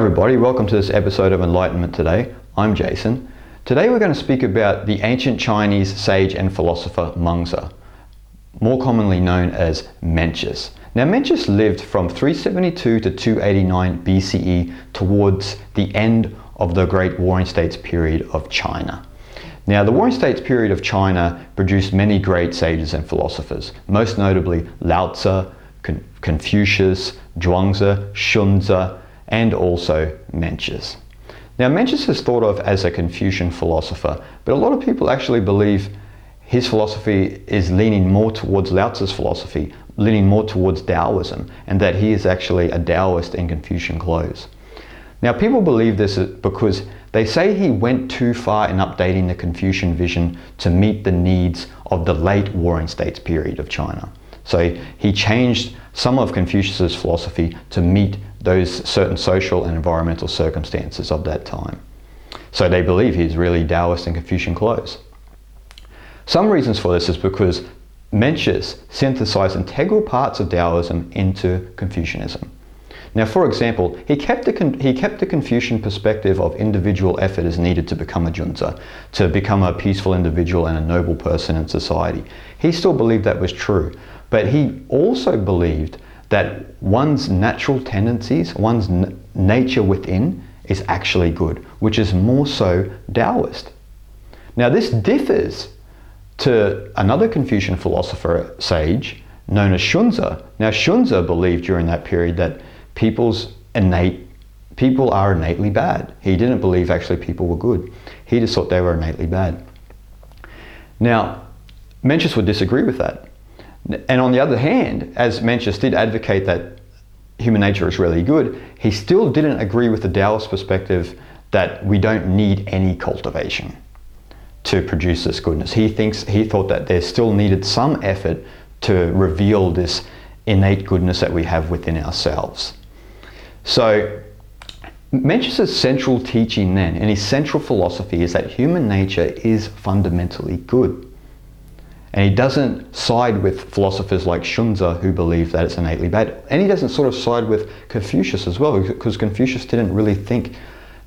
Everybody. Welcome to this episode of Enlightenment Today. I'm Jason. Today, we're going to speak about the ancient Chinese sage and philosopher Mengzi, more commonly known as Mencius. Now, Mencius lived from 372 to 289 BCE towards the end of the Great Warring States period of China. Now, the Warring States period of China produced many great sages and philosophers, most notably Lao Tzu, Confucius, Zhuangzi, Xunzi, and also Mencius. Now, Mencius is thought of as a Confucian philosopher, but a lot of people actually believe his philosophy is leaning more towards Lao Tzu's philosophy, leaning more towards Taoism, and that he is actually a Taoist in Confucian clothes. Now, people believe this because they say he went too far in updating the Confucian vision to meet the needs of the late Warring States period of China. So he changed some of Confucius's philosophy to meet those certain social and environmental circumstances of that time. So they believe he's really Taoist and Confucian clothes. Some reasons for this is because Mencius synthesized integral parts of Taoism into Confucianism. Now, for example, he kept, the, he kept the Confucian perspective of individual effort as needed to become a junzi, to become a peaceful individual and a noble person in society. He still believed that was true, but he also believed that one's natural tendencies, one's n- nature within, is actually good, which is more so Taoist. Now, this differs to another Confucian philosopher, sage, known as Xunzi. Now, Xunzi believed during that period that people's innate people are innately bad. He didn't believe actually people were good. He just thought they were innately bad. Now, Mencius would disagree with that. And on the other hand, as Mencius did advocate that human nature is really good, he still didn't agree with the Taoist perspective that we don't need any cultivation to produce this goodness. He thinks he thought that there still needed some effort to reveal this innate goodness that we have within ourselves. So Mencius' central teaching then and his central philosophy is that human nature is fundamentally good. And he doesn't side with philosophers like Xunzi who believe that it's innately bad. And he doesn't sort of side with Confucius as well, because Confucius didn't really think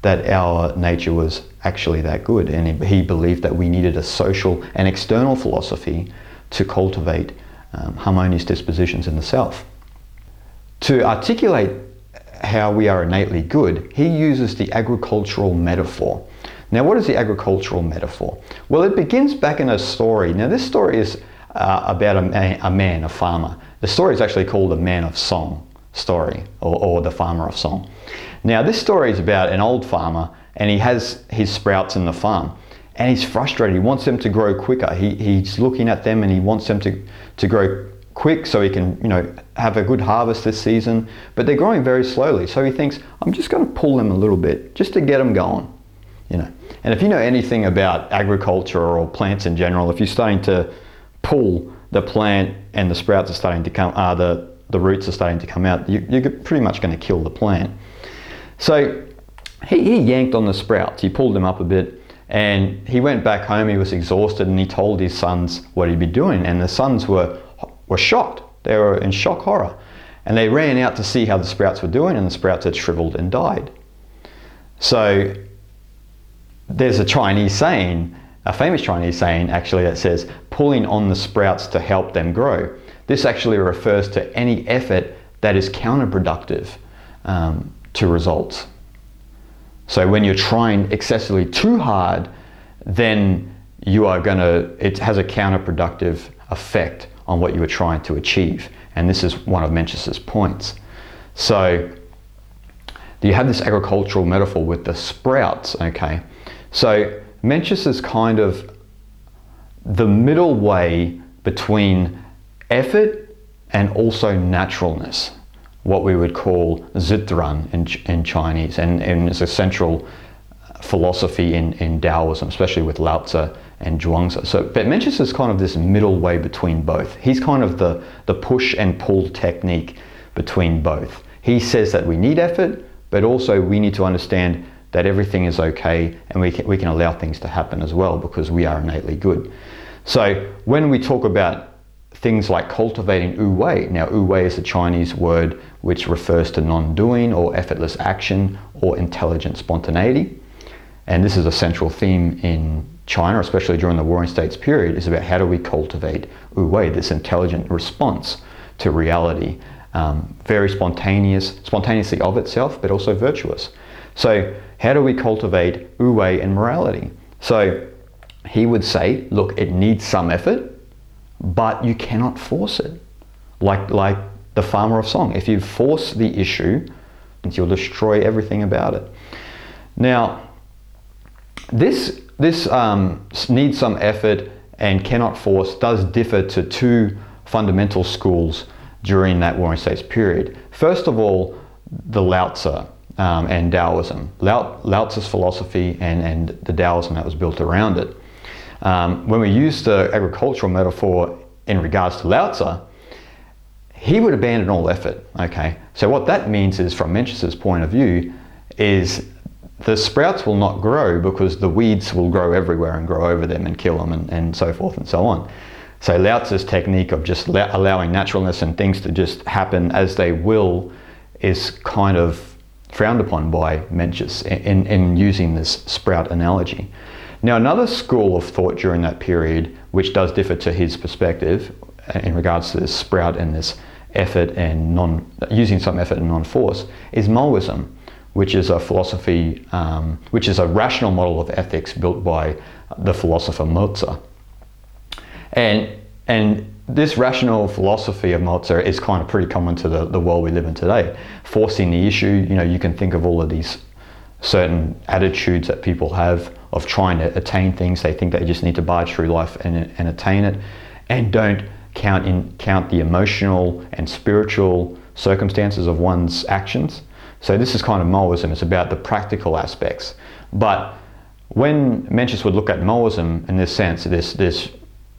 that our nature was actually that good. And he believed that we needed a social and external philosophy to cultivate um, harmonious dispositions in the self. To articulate how we are innately good, he uses the agricultural metaphor. Now, what is the agricultural metaphor? Well, it begins back in a story. Now, this story is uh, about a man, a man, a farmer. The story is actually called the Man of Song story, or, or the Farmer of Song. Now, this story is about an old farmer, and he has his sprouts in the farm, and he's frustrated. He wants them to grow quicker. He, he's looking at them, and he wants them to, to grow quick so he can, you know, have a good harvest this season. But they're growing very slowly, so he thinks, I'm just going to pull them a little bit, just to get them going you know. And if you know anything about agriculture or plants in general, if you're starting to pull the plant and the sprouts are starting to come, uh, the, the roots are starting to come out, you, you're pretty much going to kill the plant. So he, he yanked on the sprouts, he pulled them up a bit, and he went back home. He was exhausted, and he told his sons what he'd be doing. And the sons were were shocked. They were in shock horror, and they ran out to see how the sprouts were doing, and the sprouts had shriveled and died. So there's a Chinese saying, a famous Chinese saying actually that says, pulling on the sprouts to help them grow. This actually refers to any effort that is counterproductive um, to results. So when you're trying excessively too hard, then you are going to, it has a counterproductive effect on what you were trying to achieve. And this is one of Mencius's points. So you have this agricultural metaphor with the sprouts, okay? So Mencius is kind of the middle way between effort and also naturalness, what we would call ziran in, in Chinese, and, and is a central philosophy in, in Taoism, especially with Lao Tzu and Zhuangzi. So, but Mencius is kind of this middle way between both. He's kind of the, the push and pull technique between both. He says that we need effort, but also we need to understand that everything is okay and we can, we can allow things to happen as well because we are innately good. So when we talk about things like cultivating wu wei. Now, wu wei is a Chinese word which refers to non doing or effortless action or intelligent spontaneity. And this is a central theme in China, especially during the Warring States period, is about how do we cultivate wu wei, this intelligent response to reality. Um, very spontaneous, spontaneously of itself, but also virtuous. So, how do we cultivate wu wei and morality? So, he would say, look, it needs some effort, but you cannot force it. Like, like the farmer of song. If you force the issue, you'll destroy everything about it. Now, this, this um, needs some effort and cannot force does differ to two fundamental schools during that Warring States period. First of all, the Lao Tzu um, and Taoism. Lao, Lao Tzu's philosophy and, and the Taoism that was built around it. Um, when we use the agricultural metaphor in regards to Lao Tzu, he would abandon all effort. Okay, so what that means is, from Mencius's point of view, is the sprouts will not grow because the weeds will grow everywhere and grow over them and kill them and, and so forth and so on. So Lao Tzu's technique of just allowing naturalness and things to just happen as they will is kind of frowned upon by Mencius in, in using this sprout analogy. Now, another school of thought during that period, which does differ to his perspective uh, in regards to this sprout and this effort and non, using some effort and non-force, is Mohism, which is a philosophy, um, which is a rational model of ethics built by the philosopher Mozi. And, and this rational philosophy of Mozi is kind of pretty common to the, the world we live in today. Forcing the issue, you know, you can think of all of these certain attitudes that people have of trying to attain things. They think they just need to barge through life and, and attain it, and don't count in count the emotional and spiritual circumstances of one's actions. So this is kind of Mohism. It's about the practical aspects. But when Mencius would look at Mohism in this sense, this this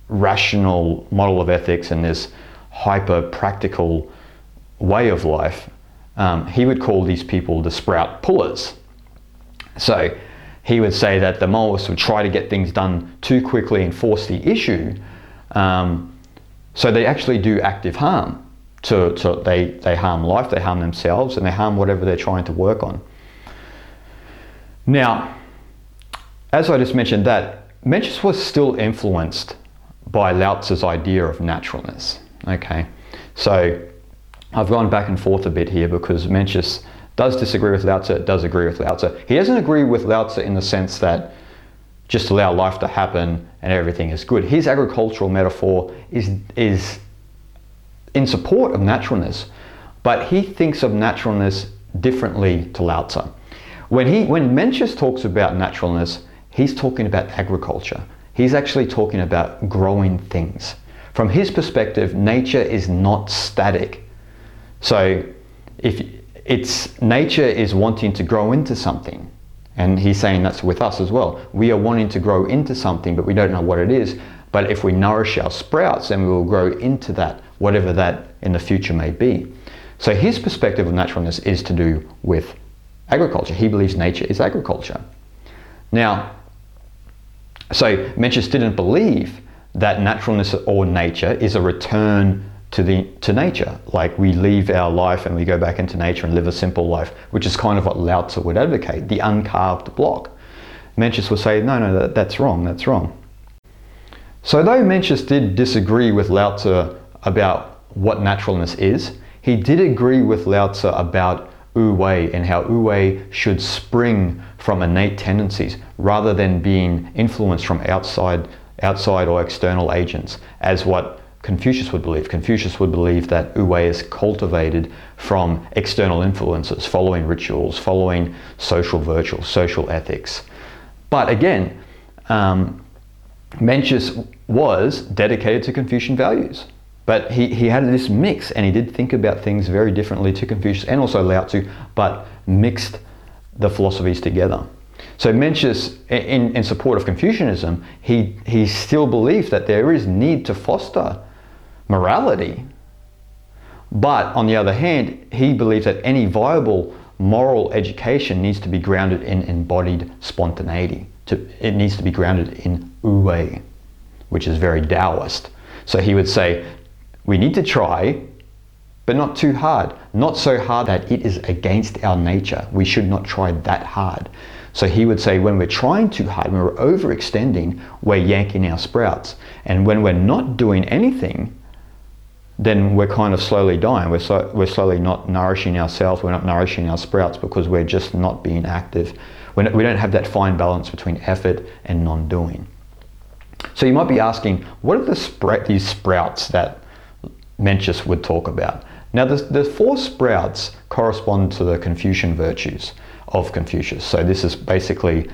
rational model of ethics and this hyper practical way of life, um, he would call these people the sprout pullers. So he would say that the Mohists would try to get things done too quickly and force the issue. Um, so they actually do active harm. To, to, they, they harm life, they harm themselves, and they harm whatever they're trying to work on. Now, as I just mentioned, that Mencius was still influenced by Lao Tzu's idea of naturalness. Okay, so I've gone back and forth a bit here because Mencius does disagree with Lao Tzu, does agree with Lao Tzu. He doesn't agree with Lao Tzu in the sense that just allow life to happen and everything is good. His agricultural metaphor is, is in support of naturalness, but he thinks of naturalness differently to Lao Tzu. When, he, when Mencius talks about naturalness, he's talking about agriculture. He's actually talking about growing things. From his perspective, nature is not static. So if it's nature is wanting to grow into something, and he's saying that's with us as well. We are wanting to grow into something, but we don't know what it is. But if we nourish our sprouts, then we will grow into that, whatever that in the future may be. So his perspective of naturalness is to do with agriculture. He believes nature is agriculture. Now, so Mencius didn't believe that naturalness or nature is a return to the to nature. Like we leave our life and we go back into nature and live a simple life, which is kind of what Lao Tzu would advocate, the uncarved block. Mencius would say, no, no, that, that's wrong, that's wrong. So though Mencius did disagree with Lao Tzu about what naturalness is, he did agree with Lao Tzu about Wu Wei and how Wu Wei should spring from innate tendencies rather than being influenced from outside, outside or external agents, as what Confucius would believe. Confucius would believe that Wu Wei is cultivated from external influences, following rituals, following social virtues, social ethics. But again, um, Mencius was dedicated to Confucian values. But he, he had this mix and he did think about things very differently to Confucius and also Lao Tzu, but mixed the philosophies together. So Mencius, in, in support of Confucianism, he, he still believed that there is need to foster morality. But on the other hand, he believes that any viable moral education needs to be grounded in embodied spontaneity. To, it needs to be grounded in wu wei, which is very Taoist. So he would say we need to try, but not too hard. Not so hard that it is against our nature. We should not try that hard. So he would say when we're trying too hard, when we're overextending, we're yanking our sprouts. And when we're not doing anything, then we're kind of slowly dying. We're, so, we're slowly not nourishing ourselves, we're not nourishing our sprouts because we're just not being active. We're not, we don't have that fine balance between effort and non doing. So you might be asking, what are the sprout, these sprouts that Mencius would talk about? Now, the, the four sprouts correspond to the Confucian virtues of Confucius. So this is basically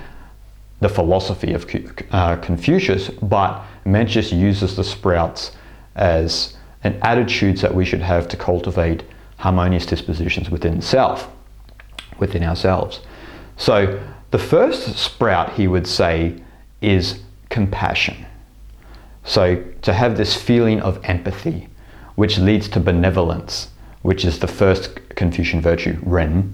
the philosophy of uh, Confucius, but Mencius uses the sprouts as an attitudes that we should have to cultivate harmonious dispositions within self, within ourselves. So the first sprout he would say is compassion. So to have this feeling of empathy, which leads to benevolence, which is the first Confucian virtue, Ren.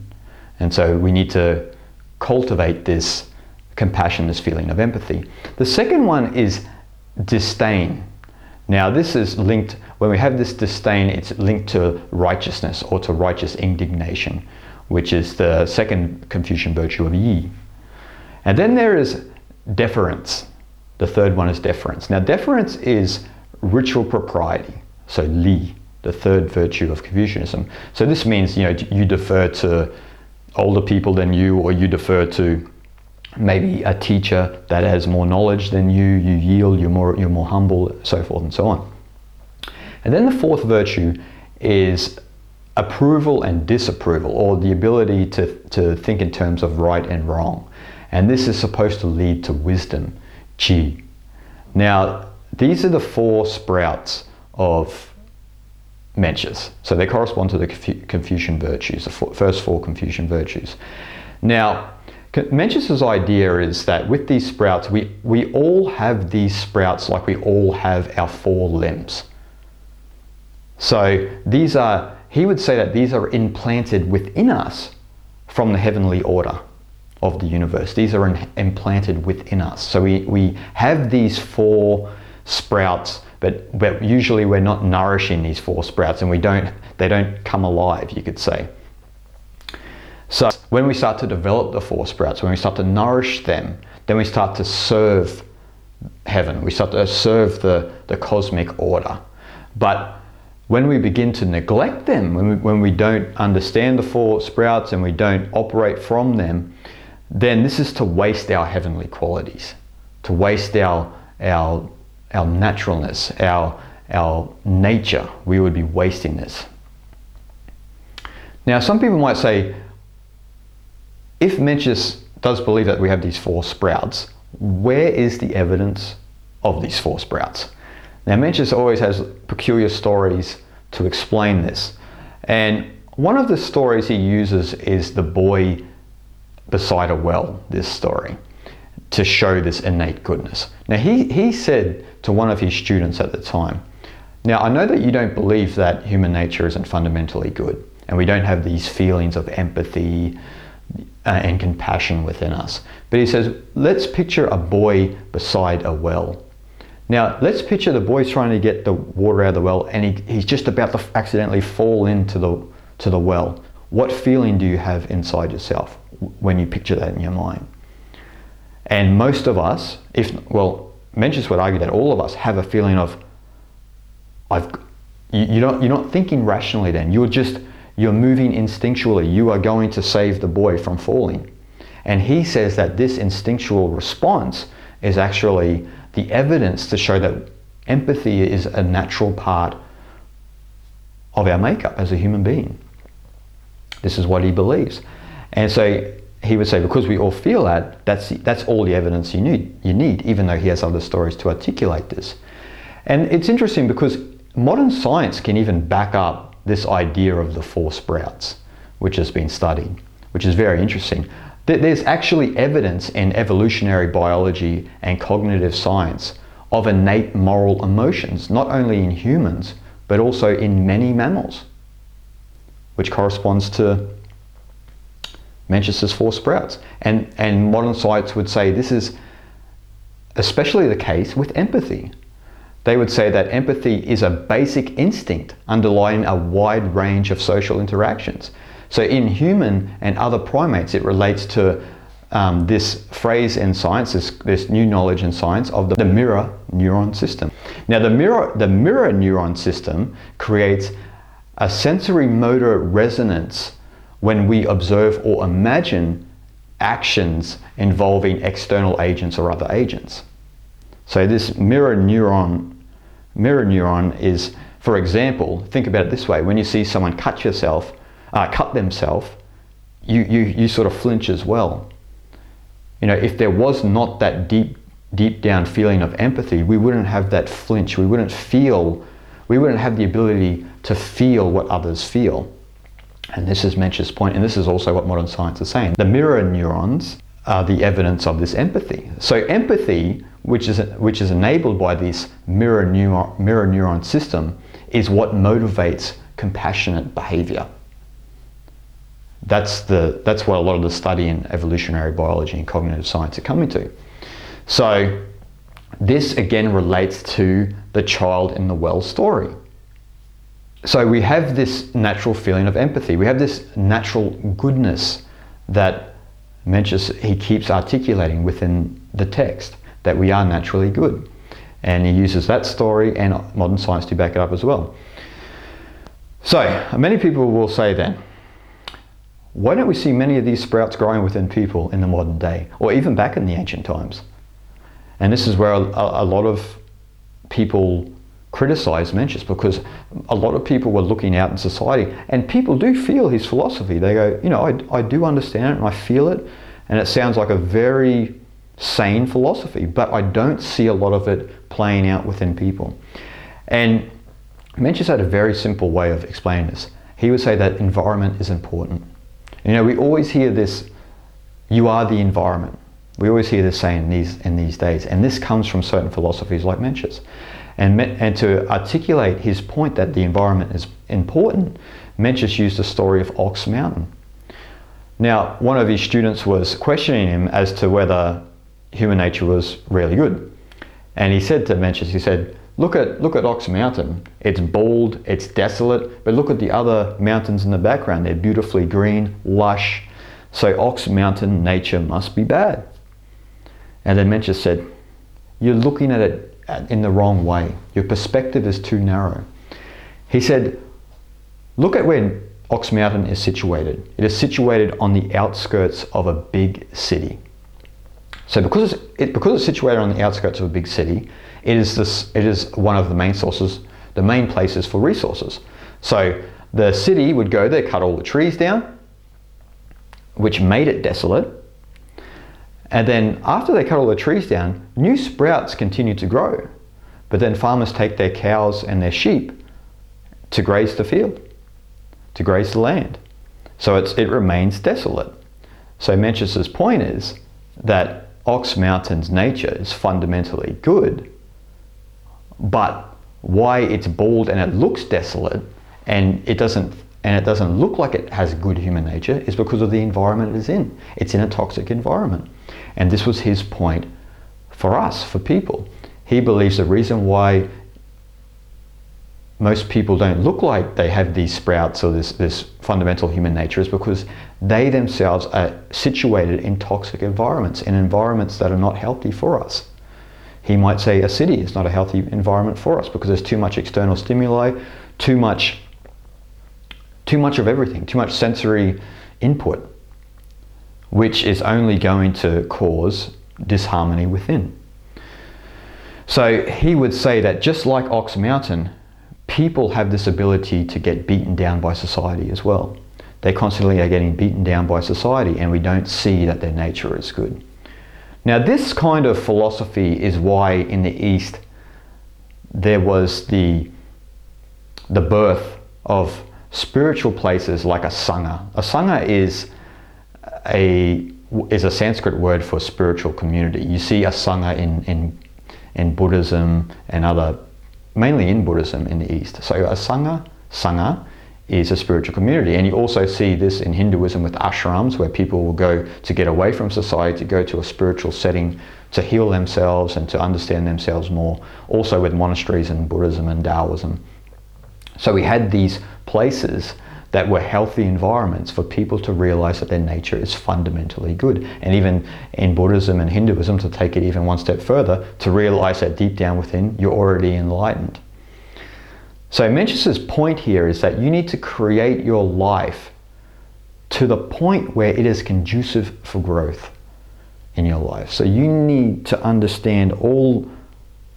And so we need to cultivate this compassion, this feeling of empathy. The second one is disdain. Now, this is linked, when we have this disdain, it's linked to righteousness or to righteous indignation, which is the second Confucian virtue of Yi. And then there is deference. The third one is deference. Now, deference is ritual propriety, so Li, the third virtue of Confucianism. So this means, you know, you defer to older people than you, or you defer to maybe a teacher that has more knowledge than you, you yield, you're more, you're more humble, so forth and so on. And then the fourth virtue is approval and disapproval, or the ability to, to think in terms of right and wrong. And this is supposed to lead to wisdom, zhi. Now, these are the four sprouts of Mencius. So they correspond to the Confucian virtues, the first four Confucian virtues. Now, Mencius's idea is that with these sprouts, we, we all have these sprouts like we all have our four limbs. So these are, he would say that these are implanted within us from the heavenly order of the universe. These are in, implanted within us. So we, we have these four sprouts, but, but usually we're not nourishing these four sprouts and we don't, they don't come alive, you could say. So when we start to develop the four sprouts, when we start to nourish them, then we start to serve heaven. We start to serve the, the cosmic order. But when we begin to neglect them, when we, when we don't understand the four sprouts and we don't operate from them, then this is to waste our heavenly qualities, to waste our, our, our naturalness, our, our nature. We would be wasting this. Now, some people might say, if Mencius does believe that we have these four sprouts, where is the evidence of these four sprouts? Now, Mencius always has peculiar stories to explain this. And one of the stories he uses is the boy beside a well, this story, to show this innate goodness. Now, he, he said to one of his students at the time, Now, I know that you don't believe that human nature isn't fundamentally good, and we don't have these feelings of empathy, uh, and compassion within us. But he says, let's picture a boy beside a well. Now, let's picture the boy trying to get the water out of the well and he, he's just about to accidentally fall into the, to the well. What feeling do you have inside yourself when you picture that in your mind? And most of us, if, well, Mencius would argue that all of us have a feeling of, I've, you, don't, you're not thinking rationally then. You're just, you're moving instinctually. You are going to save the boy from falling. And he says that this instinctual response is actually the evidence to show that empathy is a natural part of our makeup as a human being. This is what he believes. And so he would say, because we all feel that, that's, that's all the evidence you need, you need, even though he has other stories to articulate this. And it's interesting because modern science can even back up this idea of the four sprouts, which has been studied, which is very interesting. There's actually evidence in evolutionary biology and cognitive science of innate moral emotions, not only in humans, but also in many mammals, which corresponds to Mencius's four sprouts. And, and modern science would say this is especially the case with empathy. they would say that empathy is a basic instinct underlying a wide range of social interactions. So in human and other primates, it relates to um, this phrase in science, this, this, new knowledge in science of the, the mirror neuron system. Now, the mirror, the mirror neuron system creates a sensory motor resonance when we observe or imagine actions involving external agents or other agents. So this mirror neuron, mirror neuron is, for example, think about it this way: when you see someone cut yourself, uh, cut themselves, you, you you sort of flinch as well. You know, if there was not that deep deep down feeling of empathy, we wouldn't have that flinch. We wouldn't feel, we wouldn't have the ability to feel what others feel. And this is Mencius's point, and this is also what modern science is saying. The mirror neurons are the evidence of this empathy. So empathy, which is which is enabled by this mirror neuron, mirror neuron system, is what motivates compassionate behavior. That's the that's what a lot of the study in evolutionary biology and cognitive science are coming to. So this again relates to the child in the well story. So we have this natural feeling of empathy. We have this natural goodness that Mencius, he keeps articulating within the text that we are naturally good. And he uses that story and modern science to back it up as well. So many people will say then, why don't we see many of these sprouts growing within people in the modern day, or even back in the ancient times? And this is where a, a lot of people criticize Mencius because a lot of people were looking out in society and people do feel his philosophy. They go, you know, I, I do understand it and I feel it and it sounds like a very sane philosophy, but I don't see a lot of it playing out within people. And Mencius had a very simple way of explaining this. He would say that environment is important. You know, we always hear this, you are the environment. We always hear this saying in these, in these days, and this comes from certain philosophies like Mencius. And, and to articulate his point that the environment is important, Mencius used the story of Ox Mountain. Now, one of his students was questioning him as to whether human nature was really good. And he said to Mencius, he said, look at, look at Ox Mountain. It's bald, it's desolate, but look at the other mountains in the background. They're beautifully green, lush. So Ox Mountain nature must be bad. And then Mencius said, you're looking at it Uh, in the wrong way. Your perspective is too narrow. He said, Look at where Ox Mountain is situated. It is situated on the outskirts of a big city. So because it's, it, because it's situated on the outskirts of a big city, it is, this, it is one of the main sources, the main places for resources. So the city would go there, cut all the trees down, which made it desolate, and then after they cut all the trees down, new sprouts continue to grow. But then farmers take their cows and their sheep to graze the field, to graze the land. So it remains desolate. So Mencius's point is that Ox Mountain's nature is fundamentally good, but why it's bald and it looks desolate and it doesn't and it doesn't look like it has good human nature is because of the environment it is in. It's in a toxic environment. And this was his point for us, for people. He believes the reason why most people don't look like they have these sprouts or this, this fundamental human nature is because they themselves are situated in toxic environments, in environments that are not healthy for us. He might say a city is not a healthy environment for us because there's too much external stimuli, too much too much of everything, too much sensory input, which is only going to cause disharmony within. So he would say that just like Ox Mountain, people have this ability to get beaten down by society as well. They constantly are getting beaten down by society, and we don't see that their nature is good. Now, this kind of philosophy is why in the East there was the, the birth of spiritual places like a sangha. A sangha is a is a Sanskrit word for spiritual community. You see a sangha in, in, in Buddhism and other, mainly in Buddhism in the East. So a sangha, sangha is a spiritual community. And you also see this in Hinduism with ashrams, where people will go to get away from society, go to a spiritual setting to heal themselves and to understand themselves more. Also with monasteries in Buddhism and Taoism. So we had these places that were healthy environments for people to realize that their nature is fundamentally good. And even in Buddhism and Hinduism, to take it even one step further, to realize that deep down within, you're already enlightened. So Mencius's point here is that you need to create your life to the point where it is conducive for growth in your life. So you need to understand all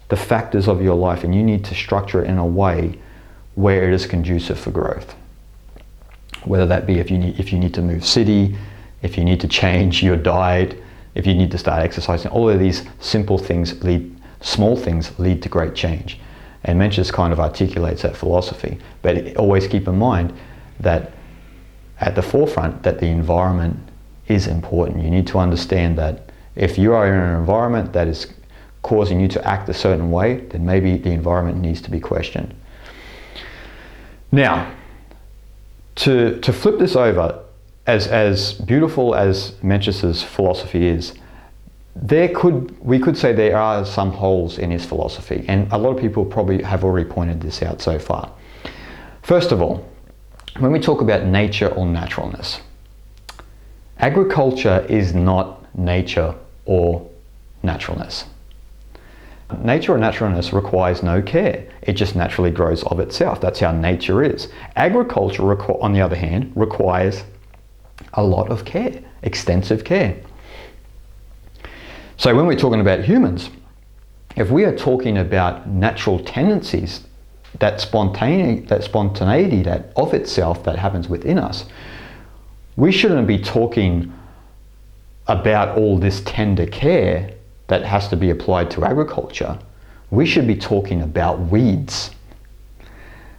the factors of your life and you need to structure it in a way where it is conducive for growth. Whether that be if you need, if you need to move city, if you need to change your diet, if you need to start exercising, all of these simple things lead, small things lead to great change. And Mencius kind of articulates that philosophy. But always keep in mind that at the forefront that the environment is important. You need to understand that if you are in an environment that is causing you to act a certain way, then maybe the environment needs to be questioned. Now, to, to flip this over, as, as beautiful as Mencius's philosophy is, there could we could say there are some holes in his philosophy, and a lot of people probably have already pointed this out so far. First of all, when we talk about nature or naturalness, agriculture is not nature or naturalness. Nature or naturalness requires no care. It just naturally grows of itself. That's how nature is. Agriculture, on the other hand, requires a lot of care, extensive care. So when we're talking about humans, if we are talking about natural tendencies, that spontaneity, that spontaneity that of itself that happens within us, we shouldn't be talking about all this tender care that has to be applied to agriculture. We should be talking about weeds.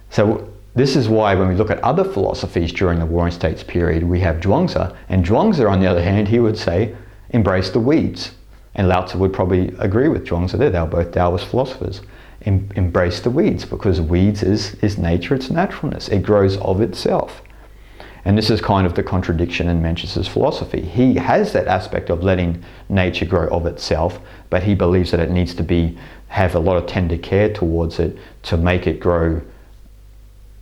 So this is why when we look at other philosophies during the Warring States period, we have Zhuangzi, and Zhuangzi on the other hand, he would say, embrace the weeds. And Lao Tzu would probably agree with Zhuangzi there. They were both Taoist philosophers. Em- embrace the weeds because weeds is, is nature, it's naturalness. It grows of itself. And this is kind of the contradiction in Mencius's philosophy. He has that aspect of letting nature grow of itself, but he believes that it needs to be have a lot of tender care towards it to make it grow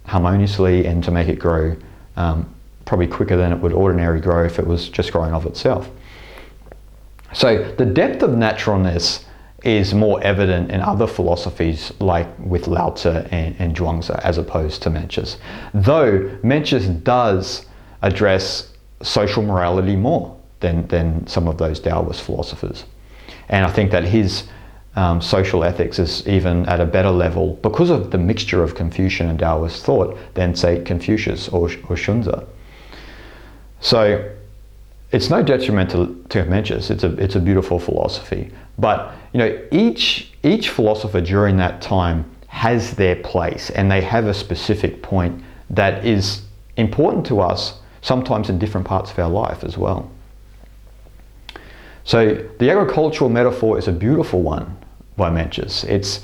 harmoniously and to make it grow um, probably quicker than it would ordinarily grow if it was just growing of itself. So the depth of naturalness is more evident in other philosophies like with Lao Tzu and, and Zhuangzi as opposed to Mencius. Though Mencius does address social morality more than, than some of those Taoist philosophers. And I think that his um, social ethics is even at a better level because of the mixture of Confucian and Taoist thought than, say, Confucius or, or Xunzi. So it's no detriment to, to Mencius. It's a, it's a beautiful philosophy. But you know, each, each philosopher during that time has their place and they have a specific point that is important to us sometimes in different parts of our life as well. So the agricultural metaphor is a beautiful one by Mencius. It's,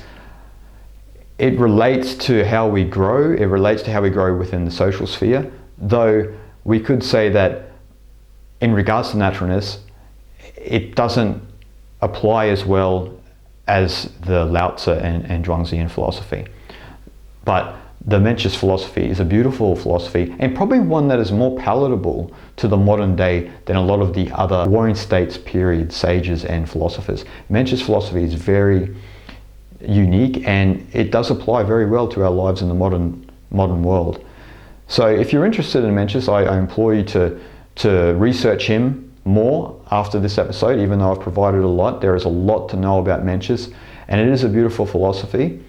it relates to how we grow, it relates to how we grow within the social sphere, though we could say that in regards to naturalness, it doesn't apply as well as the Lao Tzu and, and Zhuangzian philosophy. But the Mencius philosophy is a beautiful philosophy and probably one that is more palatable to the modern day than a lot of the other Warring States period sages and philosophers. Mencius philosophy is very unique and it does apply very well to our lives in the modern modern world. So if you're interested in Mencius, I, I implore you to to research him more after this episode, even though I've provided a lot. There is a lot to know about Mencius, and it is a beautiful philosophy.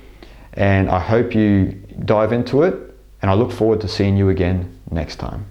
And I hope you dive into it, and I look forward to seeing you again next time.